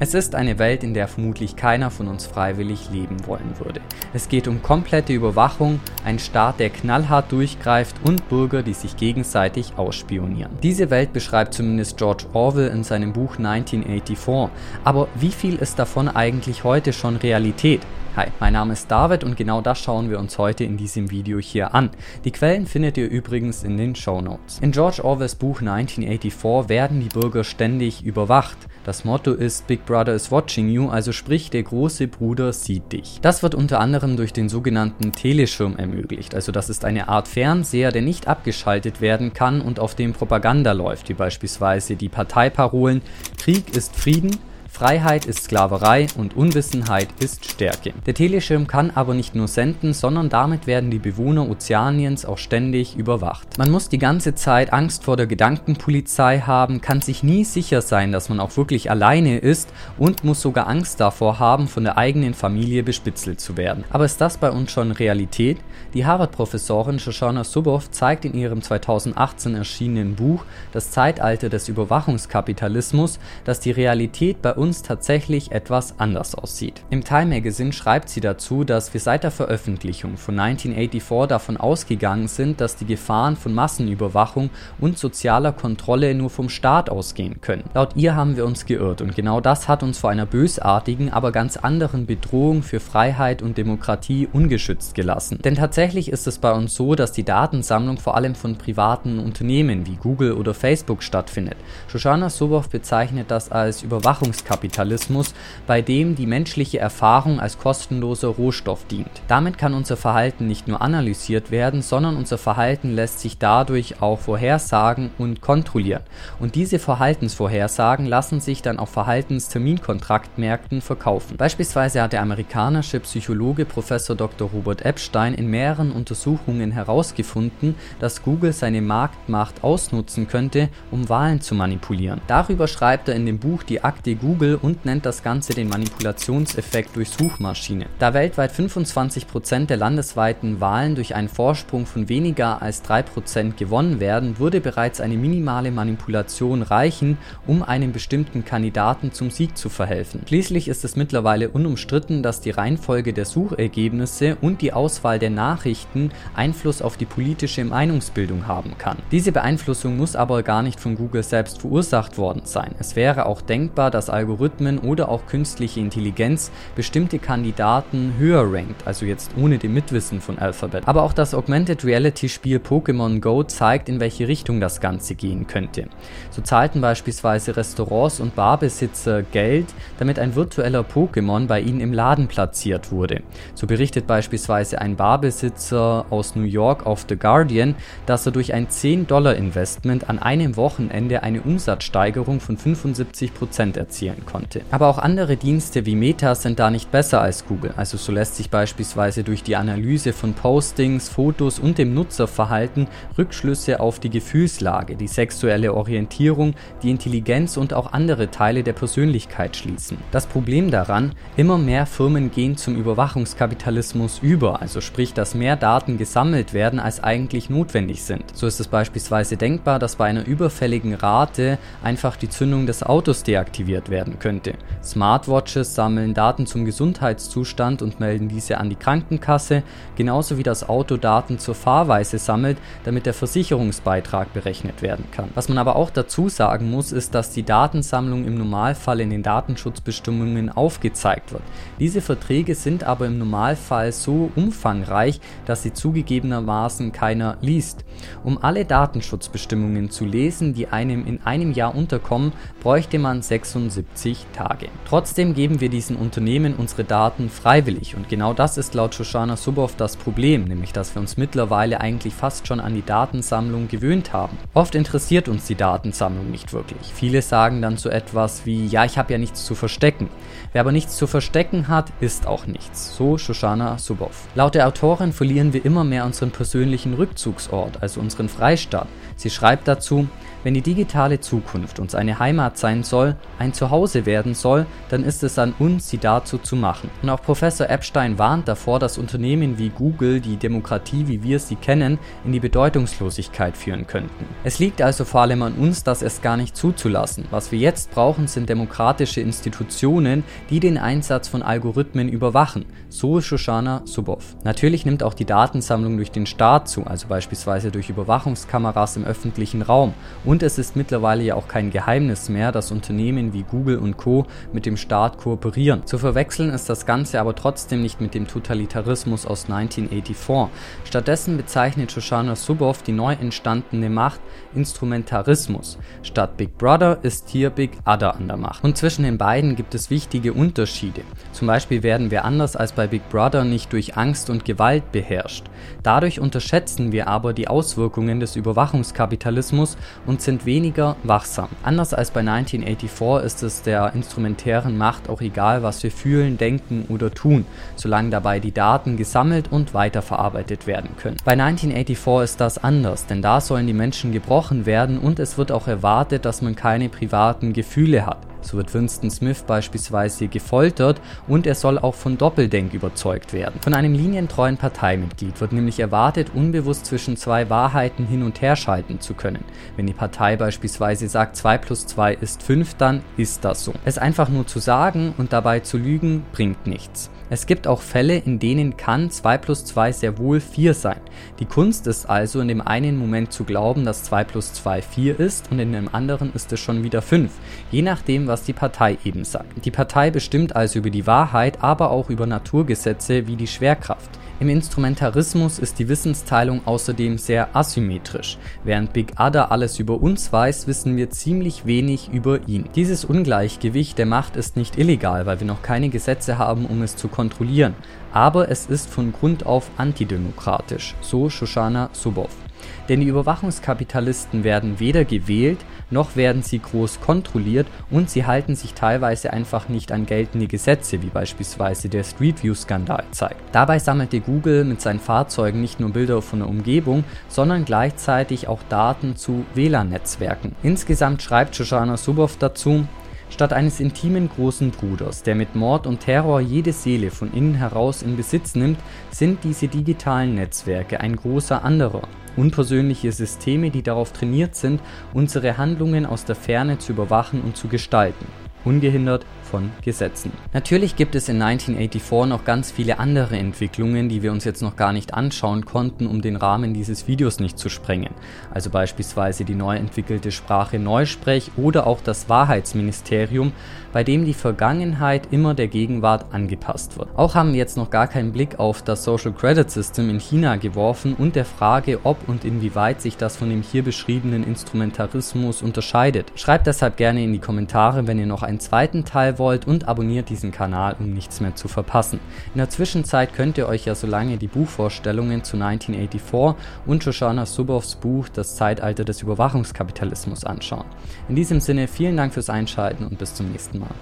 Es ist eine Welt, in der vermutlich keiner von uns freiwillig leben wollen würde. Es geht um komplette Überwachung, einen Staat, der knallhart durchgreift und Bürger, die sich gegenseitig ausspionieren. Diese Welt beschreibt zumindest George Orwell in seinem Buch 1984. Aber wie viel ist davon eigentlich heute schon Realität? Hi, mein Name ist David und genau das schauen wir uns heute in diesem Video hier an. Die Quellen findet ihr übrigens in den Show Notes. In George Orwells Buch 1984 werden die Bürger ständig überwacht. Das Motto ist Big Brother is watching you, also sprich der große Bruder sieht dich. Das wird unter anderem durch den sogenannten Teleschirm ermöglicht, also das ist eine Art Fernseher, der nicht abgeschaltet werden kann und auf dem Propaganda läuft, wie beispielsweise die Parteiparolen Krieg ist Frieden, Freiheit ist Sklaverei und Unwissenheit ist Stärke. Der Teleschirm kann aber nicht nur senden, sondern damit werden die Bewohner Ozeaniens auch ständig überwacht. Man muss die ganze Zeit Angst vor der Gedankenpolizei haben, kann sich nie sicher sein, dass man auch wirklich alleine ist und muss sogar Angst davor haben, von der eigenen Familie bespitzelt zu werden. Aber ist das bei uns schon Realität? Die Harvard-Professorin Shoshana Zuboff zeigt in ihrem 2018 erschienenen Buch Das Zeitalter des Überwachungskapitalismus, dass die Realität bei uns uns tatsächlich etwas anders aussieht. Im Time Magazine schreibt sie dazu, dass wir seit der Veröffentlichung von 1984 davon ausgegangen sind, dass die Gefahren von Massenüberwachung und sozialer Kontrolle nur vom Staat ausgehen können. Laut ihr haben wir uns geirrt und genau das hat uns vor einer bösartigen, aber ganz anderen Bedrohung für Freiheit und Demokratie ungeschützt gelassen. Denn tatsächlich ist es bei uns so, dass die Datensammlung vor allem von privaten Unternehmen wie Google oder Facebook stattfindet. Shoshana Soboff bezeichnet das als Überwachungskapitalismus Marktkapitalismus, bei dem die menschliche Erfahrung als kostenloser Rohstoff dient. Damit kann unser Verhalten nicht nur analysiert werden, sondern unser Verhalten lässt sich dadurch auch vorhersagen und kontrollieren. Und diese Verhaltensvorhersagen lassen sich dann auf Verhaltensterminkontraktmärkten verkaufen. Beispielsweise hat der amerikanische Psychologe Professor Dr. Robert Epstein in mehreren Untersuchungen herausgefunden, dass Google seine Marktmacht ausnutzen könnte, um Wahlen zu manipulieren. Darüber schreibt er in dem Buch Die Akte Google Google und nennt das Ganze den Manipulationseffekt durch Suchmaschine. Da weltweit 25% der landesweiten Wahlen durch einen Vorsprung von weniger als 3% gewonnen werden, würde bereits eine minimale Manipulation reichen, um einem bestimmten Kandidaten zum Sieg zu verhelfen. Schließlich ist es mittlerweile unumstritten, dass die Reihenfolge der Suchergebnisse und die Auswahl der Nachrichten Einfluss auf die politische Meinungsbildung haben kann. Diese Beeinflussung muss aber gar nicht von Google selbst verursacht worden sein. Es wäre auch denkbar, dass Algorithmen Algorithmen oder auch künstliche Intelligenz bestimmte Kandidaten höher rankt, also jetzt ohne dem Mitwissen von Alphabet. Aber auch das Augmented Reality Spiel Pokémon Go zeigt, in welche Richtung das Ganze gehen könnte. So zahlten beispielsweise Restaurants und Barbesitzer Geld, damit ein virtueller Pokémon bei ihnen im Laden platziert wurde. So berichtet beispielsweise ein Barbesitzer aus New York auf The Guardian, dass er durch ein 10-Dollar-Investment an einem Wochenende eine Umsatzsteigerung von 75% erzielen sein konnte. Aber auch andere Dienste wie Meta sind da nicht besser als Google. Also so lässt sich beispielsweise durch die Analyse von Postings, Fotos und dem Nutzerverhalten Rückschlüsse auf die Gefühlslage, die sexuelle Orientierung, die Intelligenz und auch andere Teile der Persönlichkeit schließen. Das Problem daran, immer mehr Firmen gehen zum Überwachungskapitalismus über, also sprich, dass mehr Daten gesammelt werden, als eigentlich notwendig sind. So ist es beispielsweise denkbar, dass bei einer überfälligen Rate einfach die Zündung des Autos deaktiviert werden werden könnte. Smartwatches sammeln Daten zum Gesundheitszustand und melden diese an die Krankenkasse, genauso wie das Auto Daten zur Fahrweise sammelt, damit der Versicherungsbeitrag berechnet werden kann. Was man aber auch dazu sagen muss, ist, dass die Datensammlung im Normalfall in den Datenschutzbestimmungen aufgezeigt wird. Diese Verträge sind aber im Normalfall so umfangreich, dass sie zugegebenermaßen keiner liest. Um alle Datenschutzbestimmungen zu lesen, die einem in einem Jahr unterkommen, bräuchte man 76 70 Tage. Trotzdem geben wir diesen Unternehmen unsere Daten freiwillig und genau das ist laut Shoshana Subov das Problem, nämlich dass wir uns mittlerweile eigentlich fast schon an die Datensammlung gewöhnt haben. Oft interessiert uns die Datensammlung nicht wirklich. Viele sagen dann so etwas wie, ja, ich habe ja nichts zu verstecken. Wer aber nichts zu verstecken hat, ist auch nichts. So Shoshana Subov. Laut der Autorin verlieren wir immer mehr unseren persönlichen Rückzugsort, also unseren Freistaat. Sie schreibt dazu, Wenn die digitale Zukunft uns eine Heimat sein soll, ein Zuhause werden soll, dann ist es an uns, sie dazu zu machen. Und auch Professor Epstein warnt davor, dass Unternehmen wie Google die Demokratie, wie wir sie kennen, in die Bedeutungslosigkeit führen könnten. Es liegt also vor allem an uns, das erst gar nicht zuzulassen. Was wir jetzt brauchen, sind demokratische Institutionen, die den Einsatz von Algorithmen überwachen, so Shoshana Zuboff. Natürlich nimmt auch die Datensammlung durch den Staat zu, also beispielsweise durch Überwachungskameras im öffentlichen Raum. Und es ist mittlerweile ja auch kein Geheimnis mehr, dass Unternehmen wie Google und Co. mit dem Staat kooperieren. Zu verwechseln ist das Ganze aber trotzdem nicht mit dem Totalitarismus aus 1984. Stattdessen bezeichnet Shoshana Zuboff die neu entstandene Macht Instrumentarismus. Statt Big Brother ist hier Big Other an der Macht. Und zwischen den beiden gibt es wichtige Unterschiede. Zum Beispiel werden wir anders als bei Big Brother nicht durch Angst und Gewalt beherrscht. Dadurch unterschätzen wir aber die Auswirkungen des Überwachungskapitalismus und sind weniger wachsam. Anders als bei 1984 ist es der instrumentären Macht auch egal, was wir fühlen, denken oder tun, solange dabei die Daten gesammelt und weiterverarbeitet werden können. Bei 1984 ist das anders, denn da sollen die Menschen gebrochen werden und es wird auch erwartet, dass man keine privaten Gefühle hat. So wird Winston Smith beispielsweise gefoltert und er soll auch von Doppeldenk überzeugt werden. Von einem linientreuen Parteimitglied wird nämlich erwartet, unbewusst zwischen zwei Wahrheiten hin und her schalten zu können. Wenn die Partei beispielsweise sagt 2 plus 2 ist 5, dann ist das so. Es einfach nur zu sagen und dabei zu lügen, bringt nichts. Es gibt auch Fälle, in denen kann 2 plus 2 sehr wohl 4 sein. Die Kunst ist also in dem einen Moment zu glauben, dass 2 plus 2 4 ist und in dem anderen ist es schon wieder 5, je nachdem, was die Partei eben sagt. Die Partei bestimmt also über die Wahrheit, aber auch über Naturgesetze wie die Schwerkraft. Im Instrumentarismus ist die Wissensteilung außerdem sehr asymmetrisch. Während Big Ada alles über uns weiß, wissen wir ziemlich wenig über ihn. Dieses Ungleichgewicht der Macht ist nicht illegal, weil wir noch keine Gesetze haben, um es zu kontrollieren. Aber es ist von Grund auf antidemokratisch, so Shoshana Zuboff. Denn die Überwachungskapitalisten werden weder gewählt, noch werden sie groß kontrolliert und sie halten sich teilweise einfach nicht an geltende Gesetze, wie beispielsweise der Street View Skandal zeigt. Dabei sammelte Google mit seinen Fahrzeugen nicht nur Bilder von der Umgebung, sondern gleichzeitig auch Daten zu WLAN-Netzwerken. Insgesamt schreibt Shoshana Zuboff dazu, Statt eines intimen großen Bruders, der mit Mord und Terror jede Seele von innen heraus in Besitz nimmt, sind diese digitalen Netzwerke ein großer anderer unpersönliche Systeme, die darauf trainiert sind, unsere Handlungen aus der Ferne zu überwachen und zu gestalten, ungehindert von Gesetzen. Natürlich gibt es in 1984 noch ganz viele andere Entwicklungen, die wir uns jetzt noch gar nicht anschauen konnten, um den Rahmen dieses Videos nicht zu sprengen. Also beispielsweise die neu entwickelte Sprache Neusprech oder auch das Wahrheitsministerium, bei dem die Vergangenheit immer der Gegenwart angepasst wird. Auch haben wir jetzt noch gar keinen Blick auf das Social Credit System in China geworfen und der Frage, ob und inwieweit sich das von dem hier beschriebenen Instrumentarismus unterscheidet. Schreibt deshalb gerne in die Kommentare, wenn ihr noch einen zweiten Teil wollt und abonniert diesen Kanal, um nichts mehr zu verpassen. In der Zwischenzeit könnt ihr euch ja so lange die Buchvorstellungen zu 1984 und Shoshana Zuboffs Buch Das Zeitalter des Überwachungskapitalismus anschauen. In diesem Sinne vielen Dank fürs Einschalten und bis zum nächsten Mal.